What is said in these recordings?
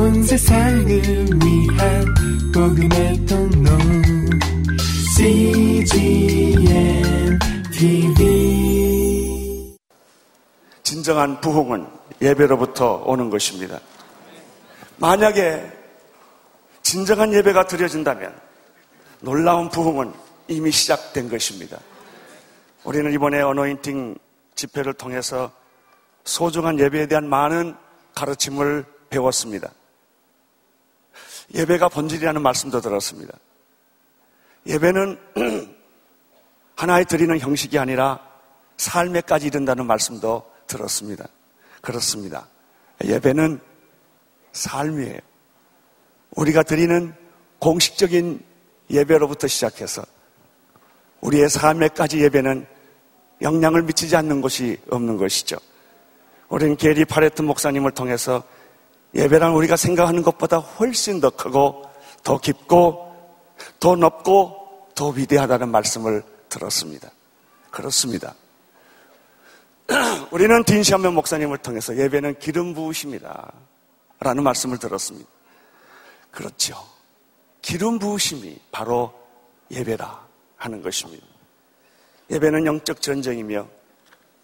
온 세상을 위한 복음의 통로 CGM TV 진정한 부흥은 예배로부터 오는 것입니다. 만약에 진정한 예배가 드려진다면 놀라운 부흥은 이미 시작된 것입니다. 우리는 이번에 어노인팅 집회를 통해서 소중한 예배에 대한 많은 가르침을 배웠습니다. 예배가 본질이라는 말씀도 들었습니다. 예배는 하나의 드리는 형식이 아니라 삶에까지 이른다는 말씀도 들었습니다. 그렇습니다. 예배는 삶이에요. 우리가 드리는 공식적인 예배로부터 시작해서 우리의 삶에까지 예배는 영향을 미치지 않는 것이 없는 것이죠. 우리는 게리 파레트 목사님을 통해서 예배란 우리가 생각하는 것보다 훨씬 더 크고 더 깊고 더 넓고 더 위대하다는 말씀을 들었습니다. 그렇습니다. 우리는 딘시하면 목사님을 통해서 예배는 기름 부으십니다. 라는 말씀을 들었습니다. 그렇죠. 기름 부으심이 바로 예배라 하는 것입니다. 예배는 영적 전쟁이며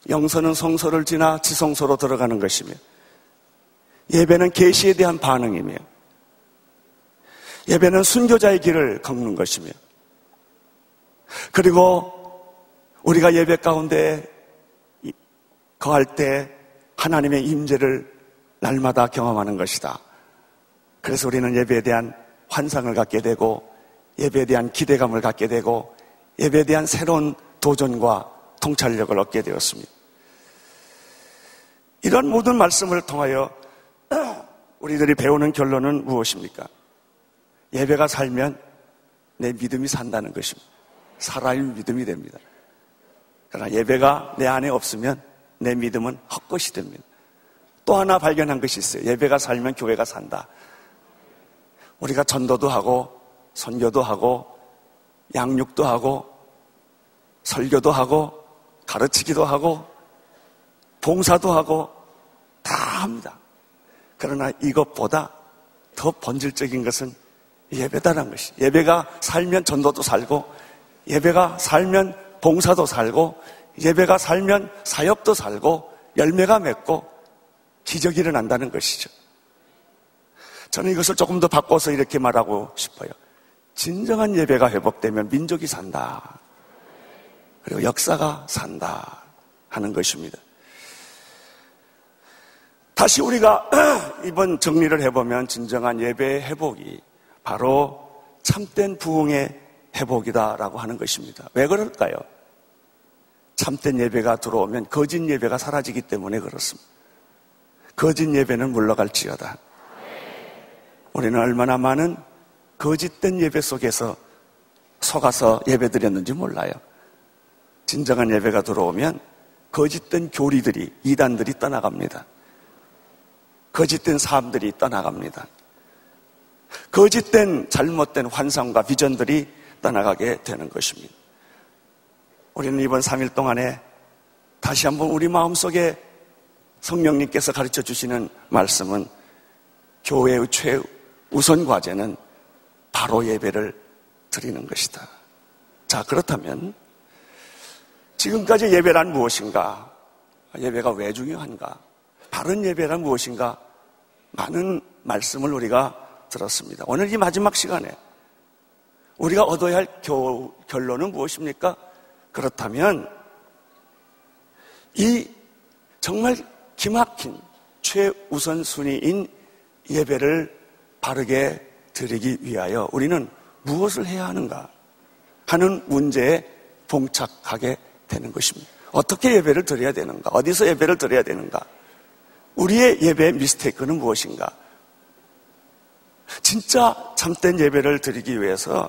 영서는 성소를 지나 지성소로 들어가는 것이며 예배는 계시에 대한 반응이며 예배는 순교자의 길을 걷는 것이며 그리고 우리가 예배 가운데 거할 때 하나님의 임재를 날마다 경험하는 것이다. 그래서 우리는 예배에 대한 환상을 갖게 되고 예배에 대한 기대감을 갖게 되고 예배에 대한 새로운 도전과 통찰력을 얻게 되었습니다. 이런 모든 말씀을 통하여 우리들이 배우는 결론은 무엇입니까? 예배가 살면 내 믿음이 산다는 것입니다. 살아야 믿음이 됩니다. 그러나 예배가 내 안에 없으면 내 믿음은 헛것이 됩니다. 또 하나 발견한 것이 있어요. 예배가 살면 교회가 산다. 우리가 전도도 하고 선교도 하고 양육도 하고 설교도 하고 가르치기도 하고 봉사도 하고 다 합니다. 그러나 이것보다 더 본질적인 것은 예배다라는 것이. 예배가 살면 전도도 살고, 예배가 살면 봉사도 살고, 예배가 살면 사역도 살고, 열매가 맺고, 기적이 일어난다는 것이죠. 저는 이것을 조금 더 바꿔서 이렇게 말하고 싶어요. 진정한 예배가 회복되면 민족이 산다. 그리고 역사가 산다. 하는 것입니다. 다시 우리가 이번 정리를 해보면 진정한 예배의 회복이 바로 참된 부흥의 회복이다라고 하는 것입니다. 왜 그럴까요? 참된 예배가 들어오면 거짓 예배가 사라지기 때문에 그렇습니다. 거짓 예배는 물러갈지어다. 우리는 얼마나 많은 거짓된 예배 속에서 속아서 예배 드렸는지 몰라요. 진정한 예배가 들어오면 거짓된 교리들이, 이단들이 떠나갑니다. 거짓된 사람들이 떠나갑니다. 거짓된 잘못된 환상과 비전들이 떠나가게 되는 것입니다. 우리는 이번 3일 동안에 다시 한번 우리 마음속에 성령님께서 가르쳐 주시는 말씀은 교회의 최우선 과제는 바로 예배를 드리는 것이다. 자, 그렇다면 지금까지 예배란 무엇인가? 예배가 왜 중요한가? 바른 예배란 무엇인가? 많은 말씀을 우리가 들었습니다. 오늘 이 마지막 시간에 우리가 얻어야 할 겨, 결론은 무엇입니까? 그렇다면 이 정말 기막힌 최우선 순위인 예배를 바르게 드리기 위하여 우리는 무엇을 해야 하는가 하는 문제에 봉착하게 되는 것입니다. 어떻게 예배를 드려야 되는가? 어디서 예배를 드려야 되는가? 우리의 예배의 미스테이크는 무엇인가? 진짜 참된 예배를 드리기 위해서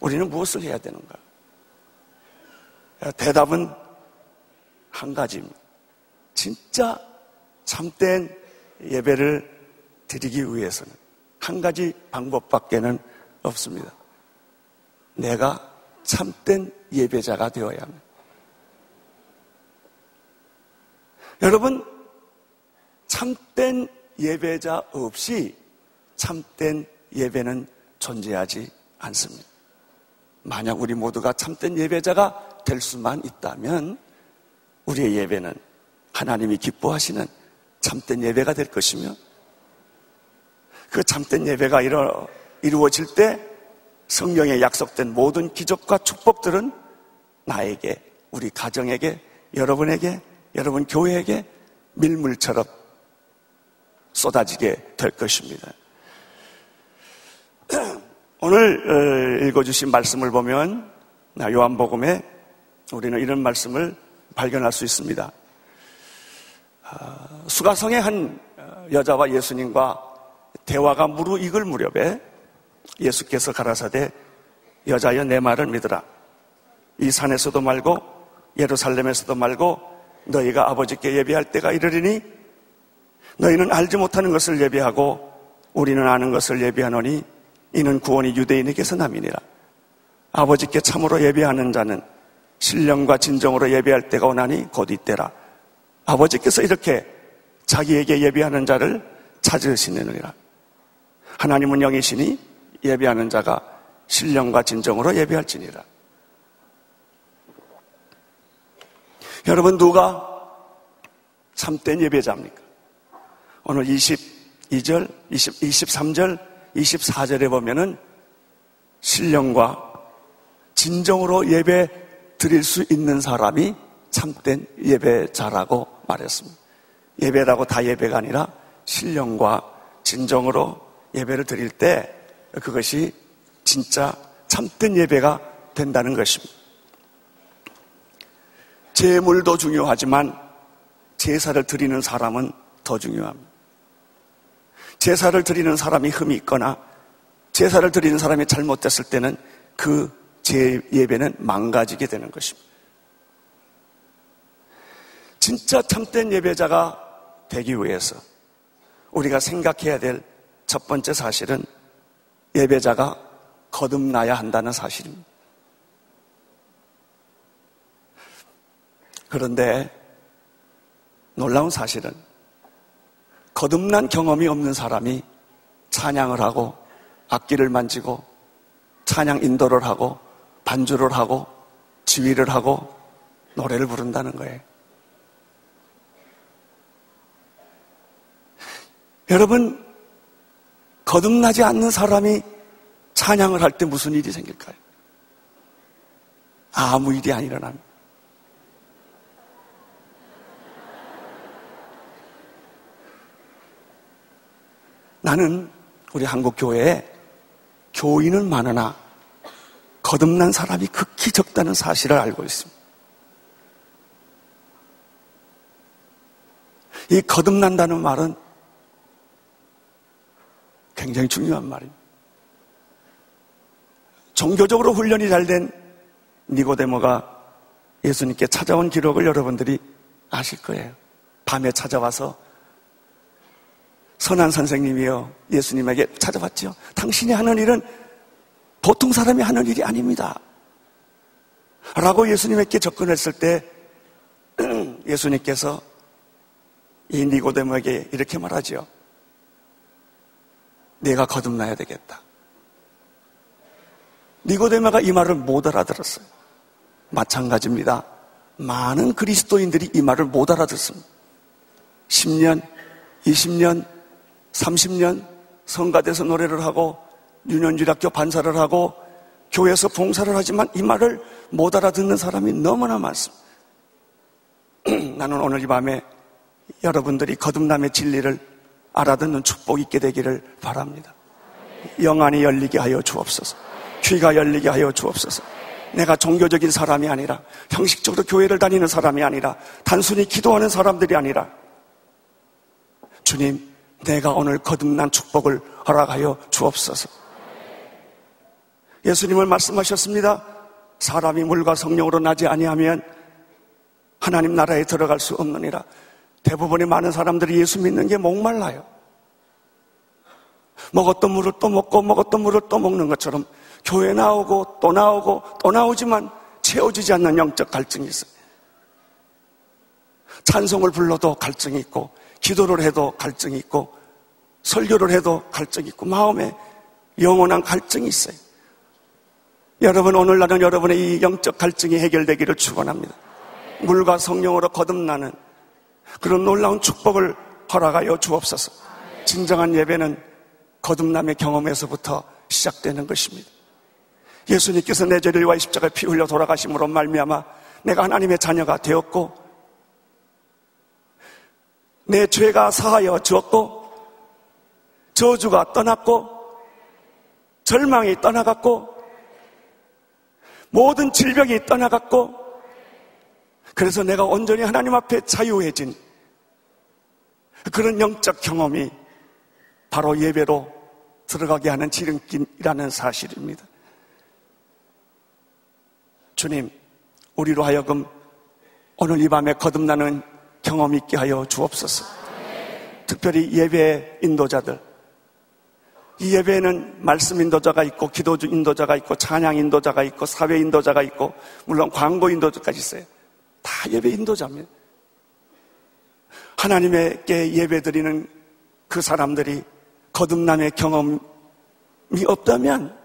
우리는 무엇을 해야 되는가? 대답은 한 가지입니다. 진짜 참된 예배를 드리기 위해서는 한 가지 방법밖에는 없습니다. 내가 참된 예배자가 되어야 합니다. 여러분, 참된 예배자 없이 참된 예배는 존재하지 않습니다. 만약 우리 모두가 참된 예배자가 될 수만 있다면 우리의 예배는 하나님이 기뻐하시는 참된 예배가 될 것이며 그 참된 예배가 이루, 이루어질 때 성경에 약속된 모든 기적과 축복들은 나에게, 우리 가정에게, 여러분에게, 여러분 교회에게 밀물처럼 쏟아지게 될 것입니다. 오늘 어, 읽어주신 말씀을 보면 요한복음에 우리는 이런 말씀을 발견할 수 있습니다. 아, 수가성의 한 어, 여자와 예수님과 대화가 무르익을 무렵에 예수께서 가라사대 여자여 내 말을 믿으라. 이 산에서도 말고 예루살렘에서도 말고 너희가 아버지께 예배할 때가 이르리니 너희는 알지 못하는 것을 예배하고 우리는 아는 것을 예배하노니 이는 구원이 유대인에게서 남이니라. 아버지께 참으로 예배하는 자는 신령과 진정으로 예배할 때가 오나니 곧 이때라. 아버지께서 이렇게 자기에게 예배하는 자를 찾으시느니라. 하나님은 영이시니 예배하는 자가 신령과 진정으로 예배할지니라. 여러분 누가 참된 예배자입니까? 오늘 22절, 20, 23절, 24절에 보면은 신령과 진정으로 예배 드릴 수 있는 사람이 참된 예배자라고 말했습니다. 예배라고 다 예배가 아니라 신령과 진정으로 예배를 드릴 때 그것이 진짜 참된 예배가 된다는 것입니다. 제물도 중요하지만 제사를 드리는 사람은 더 중요합니다. 제사를 드리는 사람이 흠이 있거나 제사를 드리는 사람이 잘못됐을 때는 그 제 예배는 망가지게 되는 것입니다. 진짜 참된 예배자가 되기 위해서 우리가 생각해야 될 첫 번째 사실은 예배자가 거듭나야 한다는 사실입니다. 그런데 놀라운 사실은 거듭난 경험이 없는 사람이 찬양을 하고 악기를 만지고 찬양 인도를 하고 반주를 하고 지휘를 하고 노래를 부른다는 거예요. 여러분, 거듭나지 않는 사람이 찬양을 할 때 무슨 일이 생길까요? 아무 일이 안 일어납니다. 나는 우리 한국 교회에 교인은 많으나 거듭난 사람이 극히 적다는 사실을 알고 있습니다. 이 거듭난다는 말은 굉장히 중요한 말입니다. 종교적으로 훈련이 잘 된 니고데모가 예수님께 찾아온 기록을 여러분들이 아실 거예요. 밤에 찾아와서 선한 선생님이요. 예수님에게 찾아왔죠. 당신이 하는 일은 보통 사람이 하는 일이 아닙니다. 라고 예수님에게 접근했을 때 예수님께서 이 니고데모에게 이렇게 말하죠. 내가 거듭나야 되겠다. 니고데모가 이 말을 못 알아들었어요. 마찬가지입니다. 많은 그리스도인들이 이 말을 못 알아듣습니다. 10년, 20년, 30년 성가대에서 노래를 하고 유년주학교 반사를 하고 교회에서 봉사를 하지만 이 말을 못 알아듣는 사람이 너무나 많습니다. 나는 오늘 이 밤에 여러분들이 거듭남의 진리를 알아듣는 축복 있게 되기를 바랍니다. 영안이 열리게 하여 주옵소서. 귀가 열리게 하여 주옵소서. 내가 종교적인 사람이 아니라 형식적으로 교회를 다니는 사람이 아니라 단순히 기도하는 사람들이 아니라 주님 내가 오늘 거듭난 축복을 허락하여 주옵소서. 예수님을 말씀하셨습니다. 사람이 물과 성령으로 나지 아니하면 하나님 나라에 들어갈 수 없느니라. 대부분의 많은 사람들이 예수 믿는 게 목말라요. 먹었던 물을 또 먹고 먹었던 물을 또 먹는 것처럼 교회 나오고 또 나오고 또 나오지만 채워지지 않는 영적 갈증이 있어요. 찬송을 불러도 갈증이 있고 기도를 해도 갈증이 있고 설교를 해도 갈증이 있고 마음에 영원한 갈증이 있어요. 여러분 오늘날은 여러분의 이 영적 갈증이 해결되기를 축원합니다. 물과 성령으로 거듭나는 그런 놀라운 축복을 허락하여 주옵소서. 진정한 예배는 거듭남의 경험에서부터 시작되는 것입니다. 예수님께서 내 죄를 위하여 십자가에 피 흘려 돌아가심으로 말미암아 내가 하나님의 자녀가 되었고 내 죄가 사하여 주었고 저주가 떠났고 절망이 떠나갔고 모든 질병이 떠나갔고 그래서 내가 온전히 하나님 앞에 자유해진 그런 영적 경험이 바로 예배로 들어가게 하는 지름길이라는 사실입니다. 주님, 우리로 하여금 오늘 이 밤에 거듭나는 경험 있게 하여 주옵소서. 특별히 예배 인도자들. 이 예배에는 말씀 인도자가 있고, 기도 인도자가 있고, 찬양 인도자가 있고, 사회 인도자가 있고, 물론 광고 인도자까지 있어요. 다 예배 인도자입니다. 하나님에게 예배 드리는 그 사람들이 거듭남의 경험이 없다면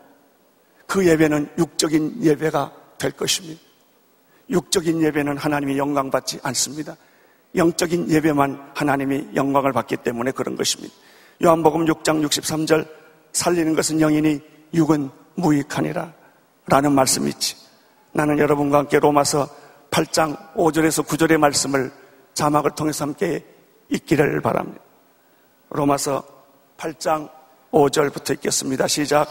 그 예배는 육적인 예배가 될 것입니다. 육적인 예배는 하나님이 영광 받지 않습니다. 영적인 예배만 하나님이 영광을 받기 때문에 그런 것입니다. 요한복음 6장 63절 살리는 것은 영이니 육은 무익하니라 라는 말씀이 있지. 나는 여러분과 함께 로마서 8장 5절에서 9절의 말씀을 자막을 통해서 함께 읽기를 바랍니다. 로마서 8장 5절부터 읽겠습니다. 시작.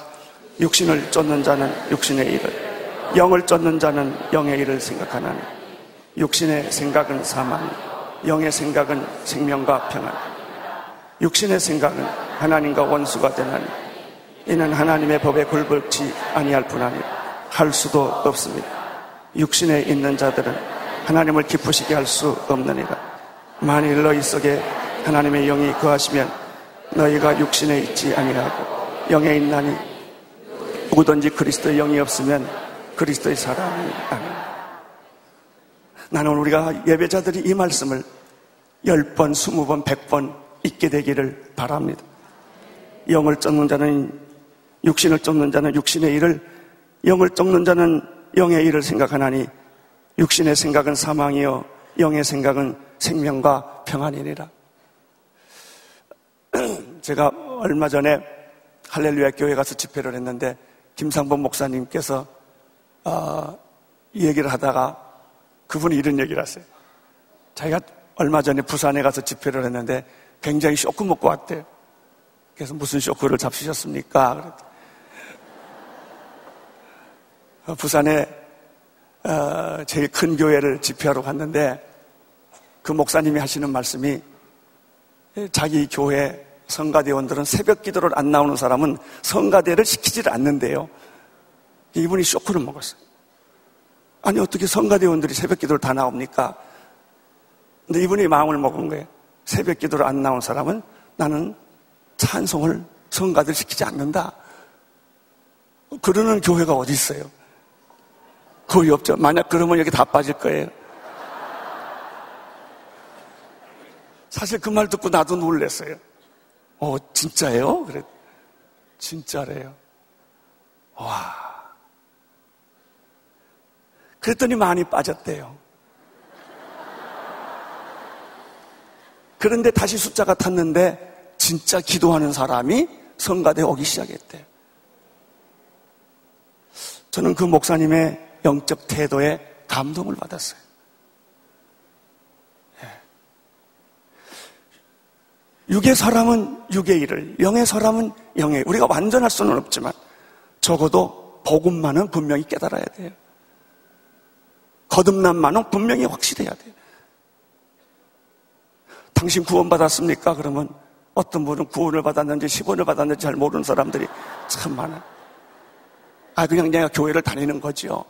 육신을 쫓는 자는 육신의 일을, 영을 쫓는 자는 영의 일을 생각하나니, 육신의 생각은 사망, 영의 생각은 생명과 평안. 육신의 생각은 하나님과 원수가 되나니, 이는 하나님의 법에 굴복지 아니할 뿐 아니라 할 수도 없습니다. 육신에 있는 자들은 하나님을 기쁘시게 할 수 없느니라. 만일 너희 속에 하나님의 영이 거하시면 너희가 육신에 있지 아니하고 영에 있나니 누구든지 그리스도의 영이 없으면 그리스도의 사람이 아니라 나는 우리가 예배자들이 이 말씀을 10번, 20번, 100번 잊게 되기를 바랍니다. 영을 쫓는 자는 육신을 쫓는 자는 육신의 일을 영을 쫓는 자는 영의 일을 생각하나니 육신의 생각은 사망이요 영의 생각은 생명과 평안이니라. 제가 얼마 전에 할렐루야 교회 가서 집회를 했는데 김상범 목사님께서 어, 이 얘기를 하다가 그분이 이런 얘기를 하세요. 자기가 얼마 전에 부산에 가서 집회를 했는데 굉장히 쇼크 먹고 왔대요. 그래서 무슨 쇼크를 잡수셨습니까? 어, 부산에 어, 제일 큰 교회를 집회하러 갔는데 그 목사님이 하시는 말씀이 자기 교회 성가대원들은 새벽 기도를 안 나오는 사람은 성가대를 시키질 않는데요. 이분이 쇼크를 먹었어요. 아니, 어떻게 성가대원들이 새벽 기도를 다 나옵니까? 근데 이분이 마음을 먹은 거예요. 새벽 기도를 안 나온 사람은 나는 찬송을 성가들 시키지 않는다. 그러는 교회가 어디 있어요? 거의 없죠. 만약 그러면 여기 다 빠질 거예요. 사실 그 말 듣고 나도 놀랐어요. 어, 진짜예요? 그래. 진짜래요. 와. 그랬더니 많이 빠졌대요. 그런데 다시 숫자가 탔는데 진짜 기도하는 사람이 성가대 오기 시작했대요. 저는 그 목사님의 영적 태도에 감동을 받았어요. 육의 사람은 육의 일을, 영의 사람은 영의, 우리가 완전할 수는 없지만 적어도 복음만은 분명히 깨달아야 돼요. 거듭남만은 분명히 확실해야 돼요. 당신 구원받았습니까? 그러면 어떤 분은 구원을 받았는지 10원을 받았는지 잘 모르는 사람들이 참 많아요. 아, 그냥 내가 교회를 다니는 거지요.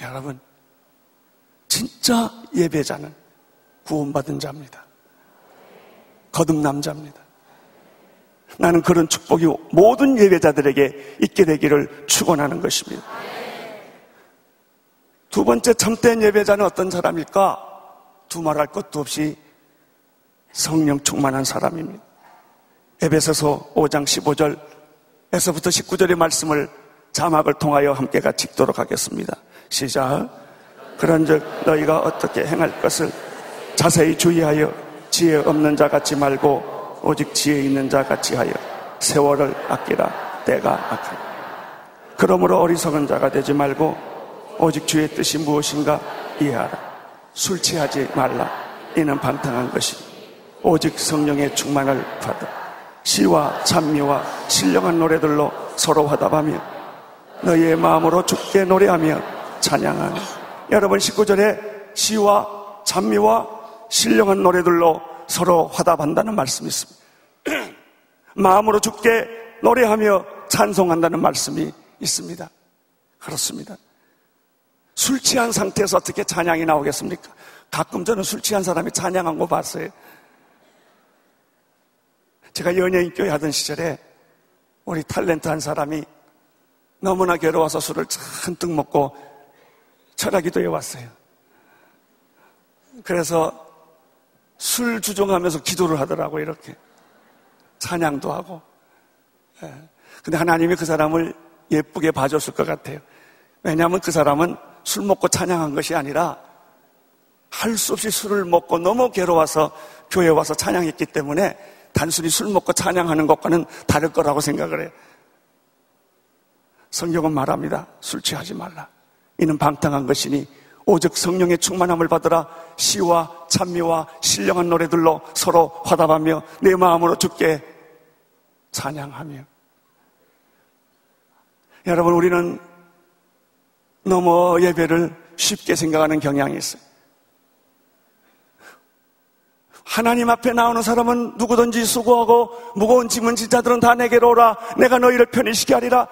여러분, 진짜 예배자는 구원받은 자입니다. 거듭남 자입니다. 나는 그런 축복이 모든 예배자들에게 있게 되기를 축원하는 것입니다. 두 번째 참된 예배자는 어떤 사람일까? 두말할 것도 없이 성령 충만한 사람입니다. 에베소서 5장 15절에서부터 19절의 말씀을 자막을 통하여 함께 같이 읽도록 하겠습니다. 시작. 그런즉 너희가 어떻게 행할 것을 자세히 주의하여 지혜 없는 자 같지 말고 오직 지혜 있는 자 같이 하여 세월을 아끼라 때가 악하니 그러므로 어리석은 자가 되지 말고 오직 주의 뜻이 무엇인가 이해하라 술 취하지 말라 이는 방탕한 것이 오직 성령의 충만을 받아 시와 찬미와 신령한 노래들로 서로 화답하며 너희의 마음으로 죽게 노래하며 찬양하며 여러분 19절에 시와 찬미와 신령한 노래들로 서로 화답한다는 말씀이 있습니다. 마음으로 죽게 노래하며 찬송한다는 말씀이 있습니다. 그렇습니다. 술 취한 상태에서 어떻게 찬양이 나오겠습니까? 가끔 저는 술 취한 사람이 찬양한 거 봤어요. 제가 연예인 교회 하던 시절에 우리 탤런트 한 사람이 너무나 괴로워서 술을 잔뜩 먹고 철학기도해 왔어요. 그래서 술 주종하면서 기도를 하더라고 이렇게 찬양도 하고. 예. 근데 하나님이 그 사람을 예쁘게 봐줬을 것 같아요. 왜냐하면 그 사람은 술 먹고 찬양한 것이 아니라 할 수 없이 술을 먹고 너무 괴로워서 교회 와서 찬양했기 때문에 단순히 술 먹고 찬양하는 것과는 다를 거라고 생각을 해요. 성경은 말합니다. 술 취하지 말라. 이는 방탕한 것이니 오직 성령의 충만함을 받으라 시와 찬미와 신령한 노래들로 서로 화답하며 내 마음으로 죽게 찬양하며 여러분 우리는 너무 예배를 쉽게 생각하는 경향이 있어요. 하나님 앞에 나오는 사람은 누구든지 수고하고 무거운 짐은 지자들은 다 내게로 오라 내가 너희를 편히 시게 하리라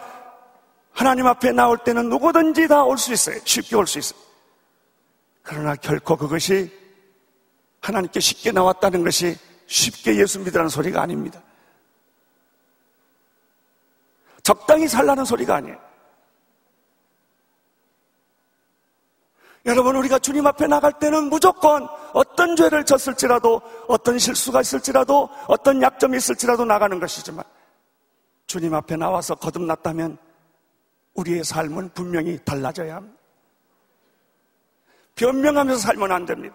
하나님 앞에 나올 때는 누구든지 다 올 수 있어요. 쉽게 올 수 있어요. 그러나 결코 그것이 하나님께 쉽게 나왔다는 것이 쉽게 예수 믿으라는 소리가 아닙니다. 적당히 살라는 소리가 아니에요. 여러분, 우리가 주님 앞에 나갈 때는 무조건 어떤 죄를 졌을지라도, 어떤 실수가 있을지라도, 어떤 약점이 있을지라도 나가는 것이지만, 주님 앞에 나와서 거듭났다면, 우리의 삶은 분명히 달라져야 합니다. 변명하면서 살면 안 됩니다.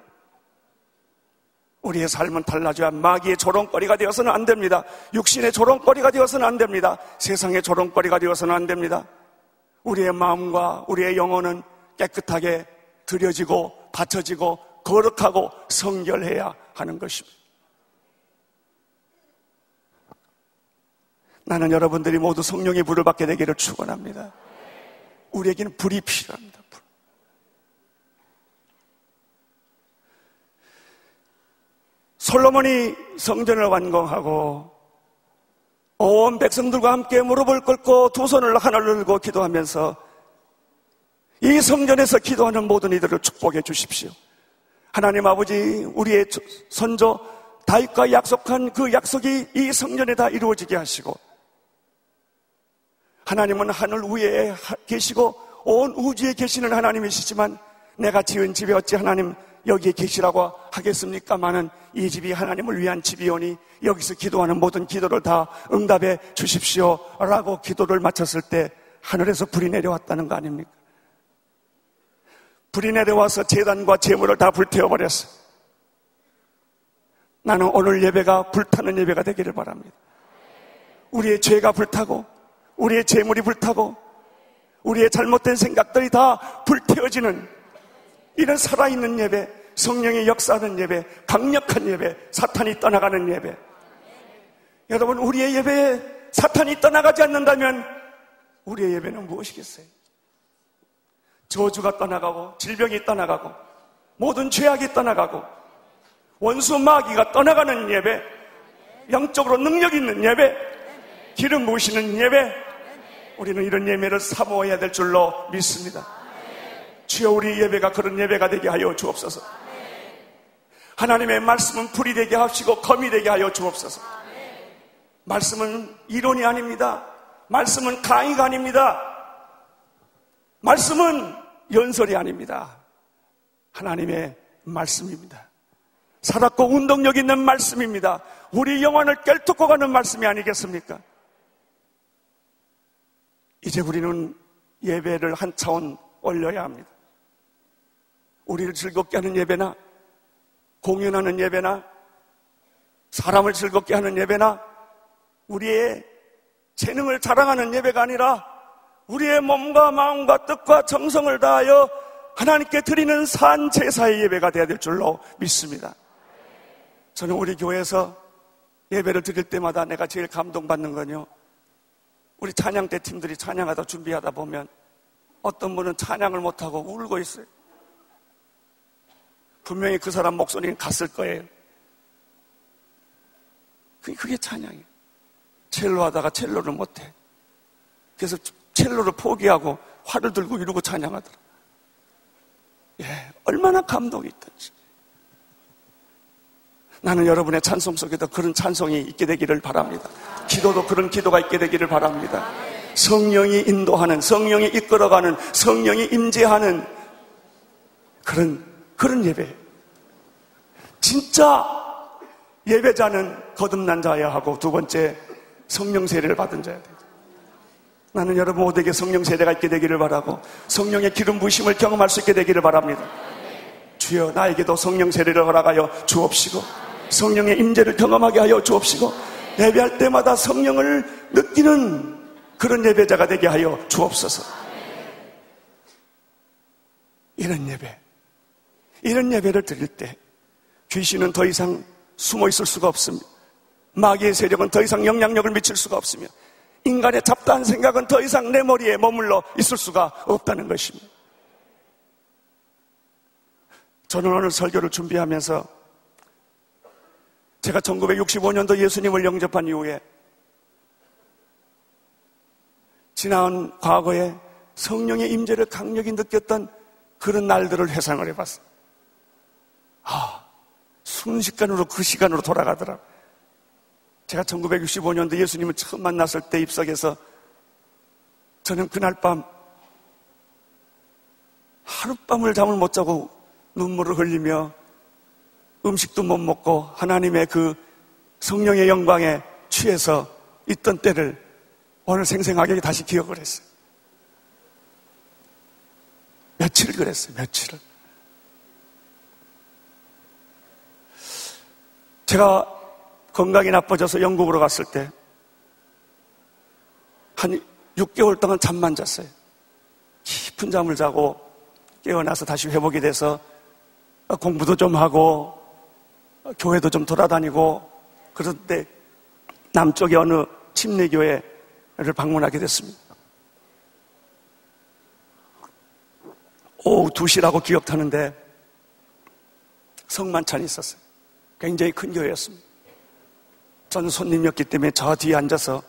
우리의 삶은 달라져야 마귀의 조롱거리가 되어서는 안 됩니다. 육신의 조롱거리가 되어서는 안 됩니다. 세상의 조롱거리가 되어서는 안 됩니다. 우리의 마음과 우리의 영혼은 깨끗하게 들여지고 받쳐지고 거룩하고 성결해야 하는 것입니다. 나는 여러분들이 모두 성령의 불을 받게 되기를 축원합니다. 우리에게는 불이 필요합니다. 솔로몬이 성전을 완공하고 온 백성들과 함께 무릎을 꿇고 두 손을 하늘을 들고 기도하면서 이 성전에서 기도하는 모든 이들을 축복해 주십시오. 하나님 아버지 우리의 선조 다윗과 약속한 그 약속이 이 성전에 다 이루어지게 하시고 하나님은 하늘 위에 계시고 온 우주에 계시는 하나님이시지만 내가 지은 집에 어찌 하나님 여기에 계시라고 하겠습니까마는 이 집이 하나님을 위한 집이오니 여기서 기도하는 모든 기도를 다 응답해 주십시오. 라고 기도를 마쳤을 때 하늘에서 불이 내려왔다는 거 아닙니까? 불이 내려와서 재단과 재물을 다 불태워버렸어. 나는 오늘 예배가 불타는 예배가 되기를 바랍니다. 우리의 죄가 불타고, 우리의 재물이 불타고, 우리의 잘못된 생각들이 다 불태워지는 이런 살아있는 예배, 성령의 역사하는 예배, 강력한 예배, 사탄이 떠나가는 예배. 여러분, 우리의 예배에 사탄이 떠나가지 않는다면 우리의 예배는 무엇이겠어요? 저주가 떠나가고, 질병이 떠나가고, 모든 죄악이 떠나가고, 원수 마귀가 떠나가는 예배, 영적으로 능력 있는 예배, 기름 부으시는 예배, 우리는 이런 예배를 사모해야 될 줄로 믿습니다. 주여 우리 예배가 그런 예배가 되게 하여 주옵소서. 하나님의 말씀은 불이 되게 하시고 검이 되게 하여 주옵소서. 말씀은 이론이 아닙니다. 말씀은 강의가 아닙니다. 말씀은 연설이 아닙니다. 하나님의 말씀입니다. 살았고 운동력 있는 말씀입니다. 우리 영혼을 꿰뚫고 가는 말씀이 아니겠습니까? 이제 우리는 예배를 한 차원 올려야 합니다. 우리를 즐겁게 하는 예배나 공연하는 예배나 사람을 즐겁게 하는 예배나 우리의 재능을 자랑하는 예배가 아니라 우리의 몸과 마음과 뜻과 정성을 다하여 하나님께 드리는 산 제사의 예배가 되어야 될 줄로 믿습니다. 저는 우리 교회에서 예배를 드릴 때마다 내가 제일 감동받는 건요. 우리 찬양대 팀들이 찬양하다 준비하다 보면 어떤 분은 찬양을 못하고 울고 있어요. 분명히 그 사람 목소리는 갔을 거예요. 그게 찬양이에요. 첼로 하다가 첼로를 못해. 그래서 첼로를 포기하고 활을 들고 이러고 찬양하더라. 예, 얼마나 감동이 있던지. 나는 여러분의 찬송 속에도 그런 찬송이 있게 되기를 바랍니다. 기도도 그런 기도가 있게 되기를 바랍니다. 성령이 인도하는, 성령이 이끌어가는, 성령이 임재하는 그런, 그런 예배. 진짜 예배자는 거듭난 자야 하고 두 번째 성령 세례를 받은 자야 돼요. 나는 여러분 모두에게 성령 세례가 있게 되기를 바라고 성령의 기름 부심을 경험할 수 있게 되기를 바랍니다. 주여 나에게도 성령 세례를 허락하여 주옵시고 성령의 임재를 경험하게 하여 주옵시고 예배할 때마다 성령을 느끼는 그런 예배자가 되게 하여 주옵소서. 이런 예배, 이런 예배를 드릴 때 귀신은 더 이상 숨어 있을 수가 없습니다. 마귀의 세력은 더 이상 영향력을 미칠 수가 없으며 인간의 잡다한 생각은 더 이상 내 머리에 머물러 있을 수가 없다는 것입니다. 저는 오늘 설교를 준비하면서 제가 1965년도 예수님을 영접한 이후에 지나온 과거에 성령의 임재를 강력히 느꼈던 그런 날들을 회상을 해봤어요. 아, 순식간으로 그 시간으로 돌아가더라. 제가 1965년도 예수님을 처음 만났을 때 입석해서 저는 그날 밤 하룻밤을 잠을 못 자고 눈물을 흘리며 음식도 못 먹고 하나님의 그 성령의 영광에 취해서 있던 때를 오늘 생생하게 다시 기억을 했어요. 며칠을 그랬어요, 며칠을. 제가 건강이 나빠져서 영국으로 갔을 때, 한 6개월 동안 잠만 잤어요. 깊은 잠을 자고 깨어나서 다시 회복이 돼서 공부도 좀 하고, 교회도 좀 돌아다니고, 그런데 남쪽의 어느 침례교회를 방문하게 됐습니다. 오후 2시라고 기억하는데 성만찬이 있었어요. 굉장히 큰 교회였습니다. 저는 손님이었기 때문에 저 뒤에 앉아서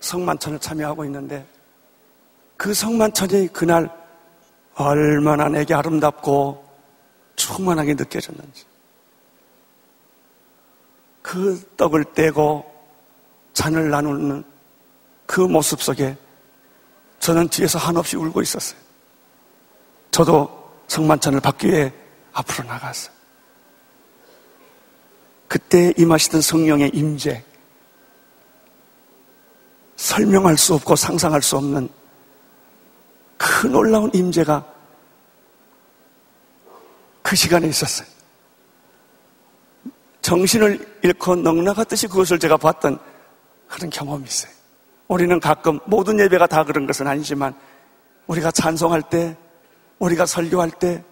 성만찬을 참여하고 있는데 그 성만찬이 그날 얼마나 내게 아름답고 충만하게 느껴졌는지 그 떡을 떼고 잔을 나누는 그 모습 속에 저는 뒤에서 한없이 울고 있었어요. 저도 성만찬을 받기 위해 앞으로 나갔어요. 그때 임하시던 성령의 임재, 설명할 수 없고 상상할 수 없는 그 놀라운 임재가 그 시간에 있었어요. 정신을 잃고 넉나갔듯이 그것을 제가 봤던 그런 경험이 있어요. 우리는 가끔 모든 예배가 다 그런 것은 아니지만 우리가 찬송할 때, 우리가 설교할 때,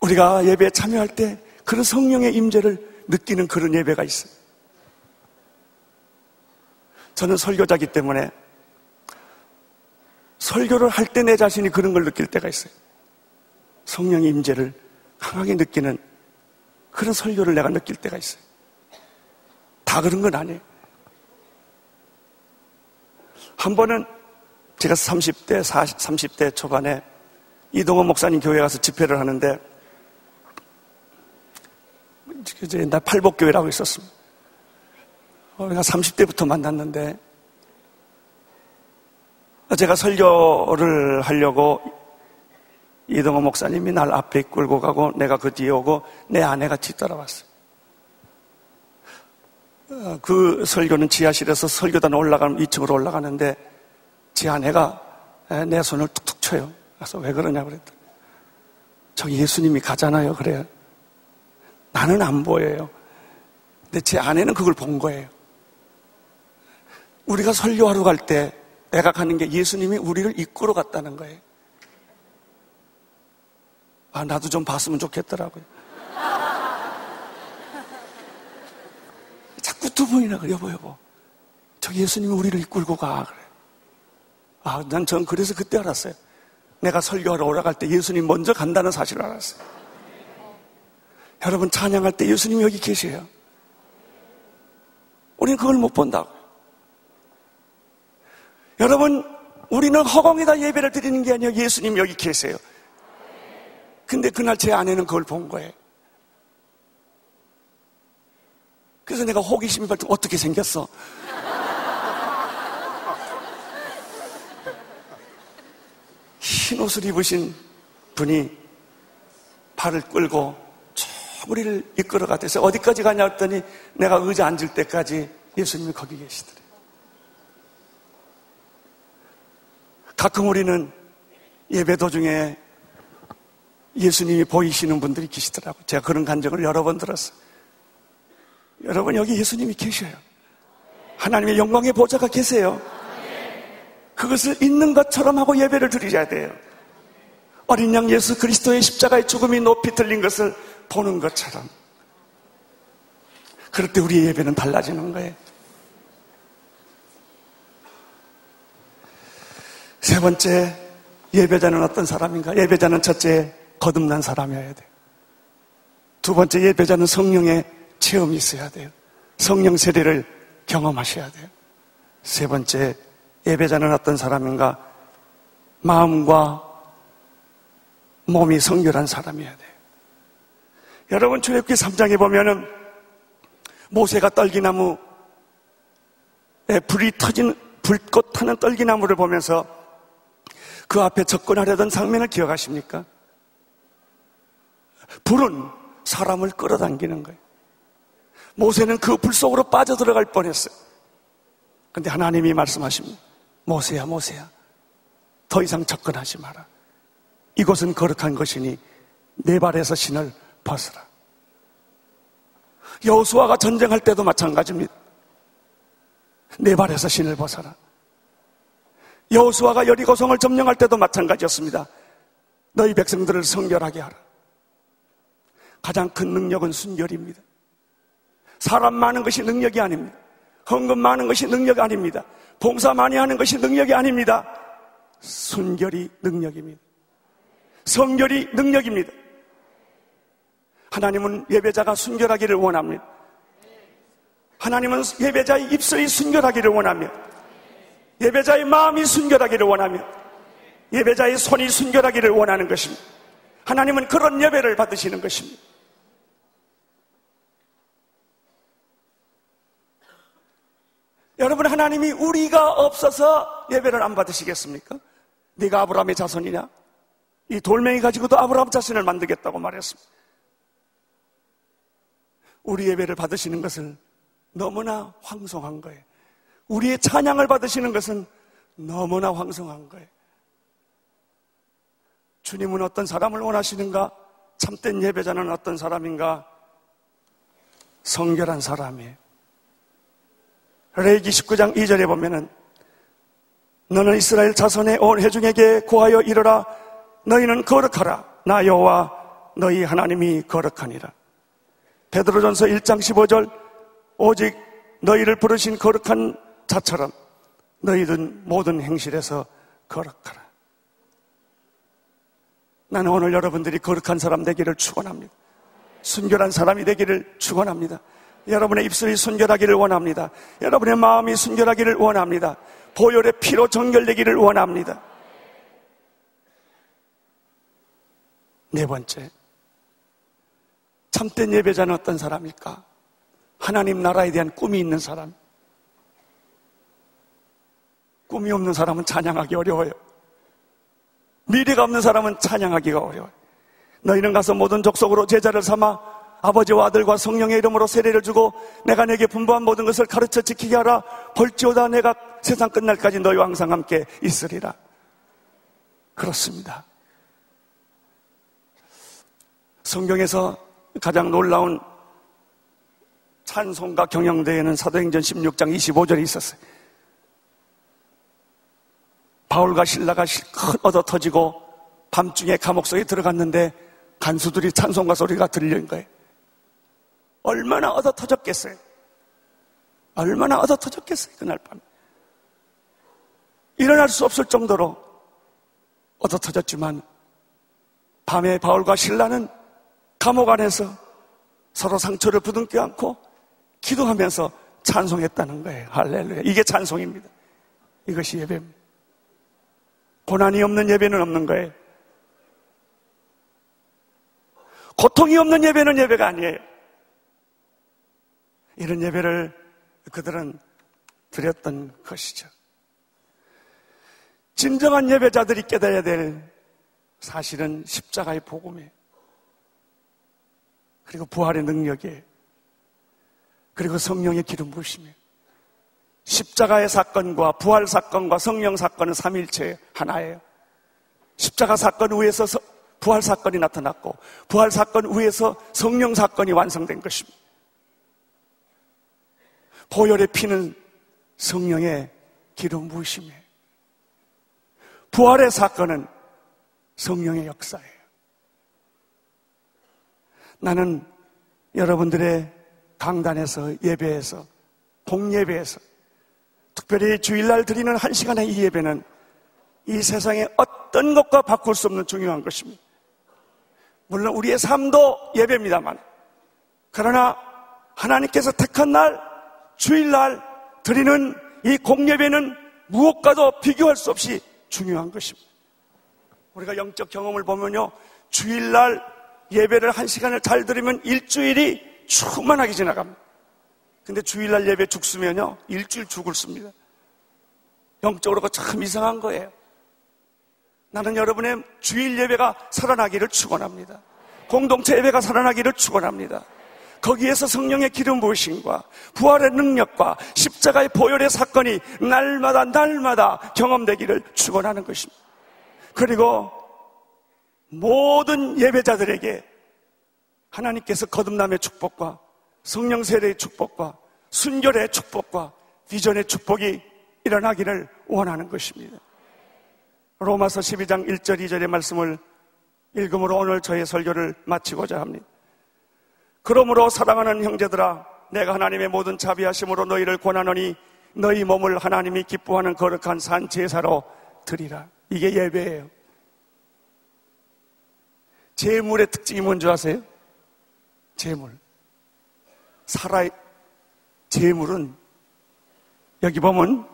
우리가 예배에 참여할 때 그런 성령의 임재를 느끼는 그런 예배가 있어요. 저는 설교자기 때문에 설교를 할 때 내 자신이 그런 걸 느낄 때가 있어요. 성령의 임재를 강하게 느끼는 그런 설교를 내가 느낄 때가 있어요. 다 그런 건 아니에요. 한 번은 제가 30대, 40, 30대 초반에 이동원 목사님 교회 가서 집회를 하는데 옛날 팔복교회라고 있었습니다. 우리가 30대부터 만났는데 제가 설교를 하려고 이동호 목사님이 날 앞에 끌고 가고 내가 그 뒤에 오고 내 아내가 뒤따라왔어요. 어, 그 설교는 지하실에서 설교단 올라가면 2층으로 올라가는데 제 아내가 내 손을 툭툭 쳐요. 그래서 왜 그러냐 그랬더니 저 예수님이 가잖아요. 그래요. 나는 안 보여요. 근데 제 아내는 그걸 본 거예요. 우리가 설교하러 갈 때 내가 가는 게 예수님이 우리를 이끌어 갔다는 거예요. 아, 나도 좀 봤으면 좋겠더라고요. 자꾸 두 번이나 그래, 여보, 여보. 저 예수님이 우리를 이끌고 가. 그래. 아, 난 전 그래서 그때 알았어요. 내가 설교하러 올라갈 때 예수님 먼저 간다는 사실을 알았어요. 여러분, 찬양할 때 예수님이 여기 계세요. 우리는 그걸 못 본다고. 여러분, 우리는 허공에다 예배를 드리는 게 아니라 예수님 여기 계세요. 근데 그날 제 아내는 그걸 본 거예요. 그래서 내가 호기심이 발동 어떻게 생겼어? 흰 옷을 입으신 분이 발을 끌고 쭉 우리를 이끌어 가대서 어디까지 가냐 했더니 내가 의자 앉을 때까지 예수님이 거기 계시더래. 가끔 우리는 예배 도중에 예수님이 보이시는 분들이 계시더라고요. 제가 그런 간증을 여러 번 들었어요. 여러분 여기 예수님이 계셔요. 하나님의 영광의 보좌가 계세요. 그것을 있는 것처럼 하고 예배를 드리셔야 돼요. 어린 양 예수 그리스도의 십자가의 죽음이 높이 들린 것을 보는 것처럼. 그럴 때 우리의 예배는 달라지는 거예요. 세 번째, 예배자는 어떤 사람인가? 예배자는 첫째, 거듭난 사람이어야 돼요. 두 번째, 예배자는 성령의 체험이 있어야 돼요. 성령 세례를 경험하셔야 돼요. 세 번째, 예배자는 어떤 사람인가? 마음과 몸이 성결한 사람이어야 돼요. 여러분, 출애굽기 3장에 보면은 모세가 떨기나무에 불이 터진 불꽃 타는 떨기나무를 보면서 그 앞에 접근하려던 장면을 기억하십니까? 불은 사람을 끌어당기는 거예요. 모세는 그 불 속으로 빠져들어갈 뻔했어요. 근데 하나님이 말씀하십니다. 모세야, 모세야. 더 이상 접근하지 마라. 이곳은 거룩한 것이니 내 발에서 신을 벗으라. 여호수아가 전쟁할 때도 마찬가지입니다. 내 발에서 신을 벗어라. 여호수아가 여리고성을 점령할 때도 마찬가지였습니다. 너희 백성들을 성결하게 하라. 가장 큰 능력은 순결입니다. 사람 많은 것이 능력이 아닙니다. 헌금 많은 것이 능력이 아닙니다. 봉사 많이 하는 것이 능력이 아닙니다. 순결이 능력입니다. 성결이 능력입니다. 하나님은 예배자가 순결하기를 원합니다. 하나님은 예배자의 입술이 순결하기를 원하며 예배자의 마음이 순결하기를 원하며 예배자의 손이 순결하기를 원하는 것입니다. 하나님은 그런 예배를 받으시는 것입니다. 여러분 하나님이 우리가 없어서 예배를 안 받으시겠습니까? 네가 아브라함의 자손이냐? 이 돌멩이 가지고도 아브라함 자손을 만들겠다고 말했습니다. 우리 예배를 받으시는 것은 너무나 황송한 거예요. 우리의 찬양을 받으시는 것은 너무나 황송한 거예요. 주님은 어떤 사람을 원하시는가? 참된 예배자는 어떤 사람인가? 성결한 사람이에요. 레이기 19장 2절에 보면은 너는 이스라엘 자손의 온 회중에게 고하여 이르라 너희는 거룩하라 나 여호와 너희 하나님이 거룩하니라 베드로전서 1장 15절 오직 너희를 부르신 거룩한 자처럼 너희든 모든 행실에서 거룩하라 나는 오늘 여러분들이 거룩한 사람 되기를 축원합니다 순결한 사람이 되기를 축원합니다 여러분의 입술이 순결하기를 원합니다. 여러분의 마음이 순결하기를 원합니다. 보혈의 피로 정결되기를 원합니다. 네 번째. 참된 예배자는 어떤 사람일까? 하나님 나라에 대한 꿈이 있는 사람. 꿈이 없는 사람은 찬양하기 어려워요. 미래가 없는 사람은 찬양하기가 어려워요. 너희는 가서 모든 족속으로 제자를 삼아 아버지와 아들과 성령의 이름으로 세례를 주고 내가 내게 분부한 모든 것을 가르쳐 지키게 하라. 벌지오다 내가 세상 끝날까지 너희와 항상 함께 있으리라. 그렇습니다. 성경에서 가장 놀라운 찬송가 경영대회는 사도행전 16장 25절에 있었어요. 바울과 신라가 실컷 얻어 터지고 밤중에 감옥 속에 들어갔는데 간수들이 찬송가 소리가 들리는 거예요. 얼마나 얻어 터졌겠어요? 얼마나 얻어 터졌겠어요? 그날 밤. 일어날 수 없을 정도로 얻어 터졌지만 밤에 바울과 신라는 감옥 안에서 서로 상처를 부둥켜 안고 기도하면서 찬송했다는 거예요. 할렐루야. 이게 찬송입니다. 이것이 예배입니다. 고난이 없는 예배는 없는 거예요. 고통이 없는 예배는 예배가 아니에요. 이런 예배를 그들은 드렸던 것이죠. 진정한 예배자들이 깨달아야 될 사실은 십자가의 복음이에요. 그리고 부활의 능력이에요. 그리고 성령의 기름 부으심이에요. 십자가의 사건과 부활 사건과 성령 사건은 삼일체 하나예요. 십자가 사건 위에서 부활 사건이 나타났고 부활 사건 위에서 성령 사건이 완성된 것입니다. 보혈의 피는 성령의 기름 부으심이에요. 부활의 사건은 성령의 역사예요. 나는 여러분들의 강단에서 예배에서 공예배에서 특별히 주일날 드리는 한 시간의 이 예배는 이 세상의 어떤 것과 바꿀 수 없는 중요한 것입니다. 물론 우리의 삶도 예배입니다만 그러나 하나님께서 택한 날 주일날 드리는 이 공예배는 무엇과도 비교할 수 없이 중요한 것입니다. 우리가 영적 경험을 보면요 주일날 예배를 한 시간을 잘 드리면 일주일이 충만하게 지나갑니다. 근데 주일날 예배 죽으면요, 일주일 죽을 습니다. 영적으로가 참 이상한 거예요. 나는 여러분의 주일 예배가 살아나기를 축원합니다. 공동체 예배가 살아나기를 축원합니다. 거기에서 성령의 기름 부으심과 부활의 능력과 십자가의 보혈의 사건이 날마다 날마다 경험되기를 축원하는 것입니다. 그리고 모든 예배자들에게 하나님께서 거듭남의 축복과 성령 세례의 축복과 순결의 축복과 비전의 축복이 일어나기를 원하는 것입니다. 로마서 12장 1절 2절의 말씀을 읽음으로 오늘 저의 설교를 마치고자 합니다. 그러므로 사랑하는 형제들아 내가 하나님의 모든 자비하심으로 너희를 권하노니 너희 몸을 하나님이 기뻐하는 거룩한 산 제사로 드리라. 이게 예배예요. 재물의 특징이 뭔지 아세요? 재물. 살아, 재물은 여기 보면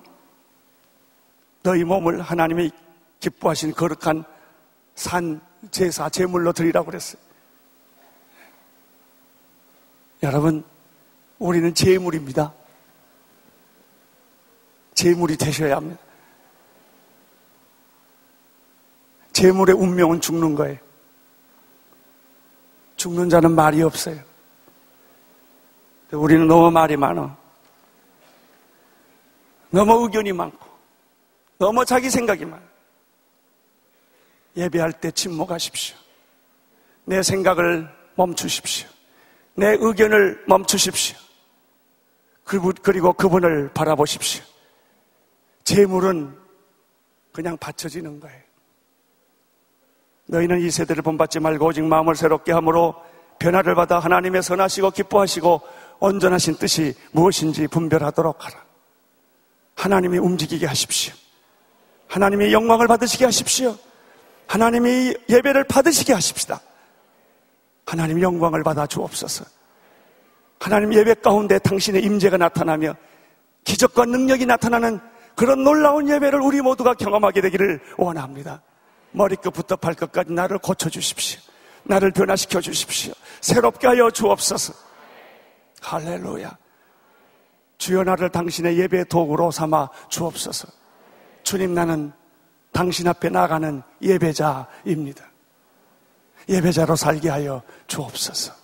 너희 몸을 하나님이 기뻐하신 거룩한 산 제사 제물로 드리라고 그랬어요. 여러분, 우리는 재물입니다. 재물이 되셔야 합니다. 재물의 운명은 죽는 거예요. 죽는 자는 말이 없어요. 우리는 너무 말이 많아. 너무 의견이 많고, 너무 자기 생각이 많아. 예배할 때 침묵하십시오. 내 생각을 멈추십시오. 내 의견을 멈추십시오. 그리고 그분을 바라보십시오. 재물은 그냥 바쳐지는 거예요. 너희는 이 세대를 본받지 말고 오직 마음을 새롭게 함으로 변화를 받아 하나님의 선하시고 기뻐하시고 온전하신 뜻이 무엇인지 분별하도록 하라. 하나님이 움직이게 하십시오. 하나님이 영광을 받으시게 하십시오. 하나님이 예배를 받으시게 하십시다. 하나님 영광을 받아 주옵소서. 하나님 예배 가운데 당신의 임재가 나타나며 기적과 능력이 나타나는 그런 놀라운 예배를 우리 모두가 경험하게 되기를 원합니다. 머리끝부터 발끝까지 나를 고쳐주십시오. 나를 변화시켜 주십시오. 새롭게 하여 주옵소서. 할렐루야. 주여 나를 당신의 예배 도구로 삼아 주옵소서. 주님 나는 당신 앞에 나가는 예배자입니다. 예배자로 살게 하여 주옵소서.